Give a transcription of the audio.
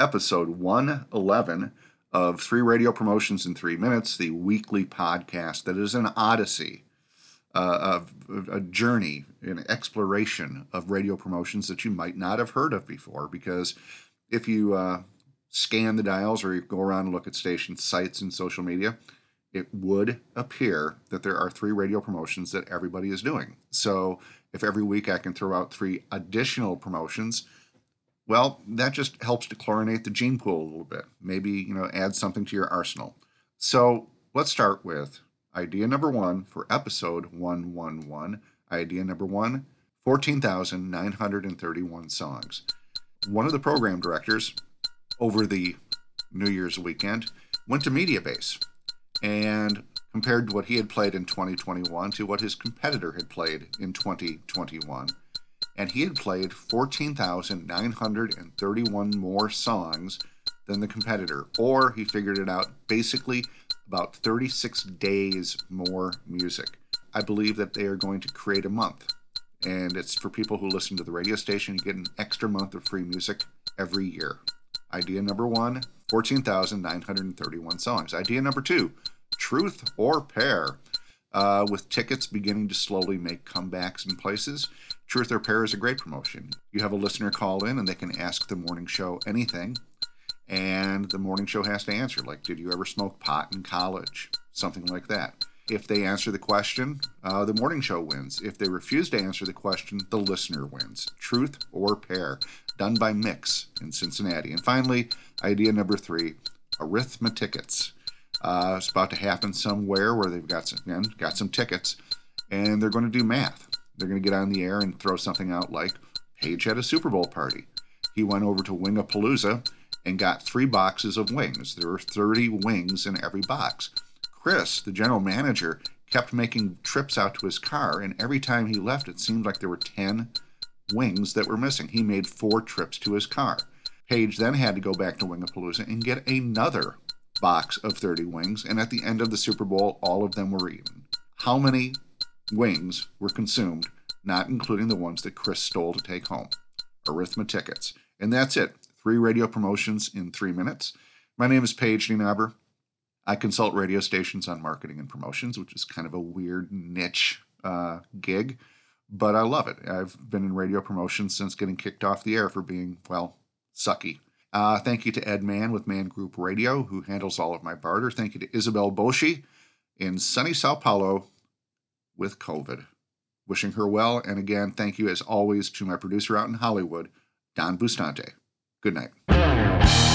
episode 111 of Three Radio Promotions in Three Minutes, the weekly podcast that is an odyssey, uh, a journey, an exploration of radio promotions that you might not have heard of before. Because if you uh, scan the dials or you go around and look at station sites and social media, it would appear that there are three radio promotions that everybody is doing. So if every week I can throw out three additional promotions, well, that just helps to chlorinate the gene pool a little bit. Maybe, you know, add something to your arsenal. So let's start with idea number one for episode 111. Idea number one 14,931 songs. One of the program directors over the New Year's weekend went to Mediabase and compared what he had played in 2021 to what his competitor had played in 2021 and he had played 14,931 more songs than the competitor, or he figured it out basically about 36 days more music. I believe that they are going to create a month, and it's for people who listen to the radio station. You get an extra month of free music every year. Idea number one 14,931 songs. Idea number two Truth or Pair. Uh, with tickets beginning to slowly make comebacks in places, Truth or Pair is a great promotion. You have a listener call in and they can ask the morning show anything, and the morning show has to answer, like, Did you ever smoke pot in college? Something like that. If they answer the question, uh, the morning show wins. If they refuse to answer the question, the listener wins. Truth or Pair, done by Mix in Cincinnati. And finally, idea number three arithmetickets. Uh, it's about to happen somewhere where they've got some, again, got some tickets and they're going to do math. They're going to get on the air and throw something out like Paige had a Super Bowl party. He went over to Wingapalooza and got three boxes of wings. There were 30 wings in every box. Chris, the general manager, kept making trips out to his car, and every time he left, it seemed like there were 10 wings that were missing. He made four trips to his car. Paige then had to go back to Wingapalooza and get another box of 30 wings, and at the end of the Super Bowl, all of them were eaten. How many wings were consumed, not including the ones that Chris stole to take home. Arithmetickets. And that's it. Three radio promotions in three minutes. My name is Paige Nienaber. I consult radio stations on marketing and promotions, which is kind of a weird niche uh, gig, but I love it. I've been in radio promotions since getting kicked off the air for being, well, sucky. Uh, thank you to Ed Mann with Mann Group Radio, who handles all of my barter. Thank you to Isabel Boshi in sunny Sao Paulo, with COVID. Wishing her well, and again, thank you as always to my producer out in Hollywood, Don Bustany. Good night.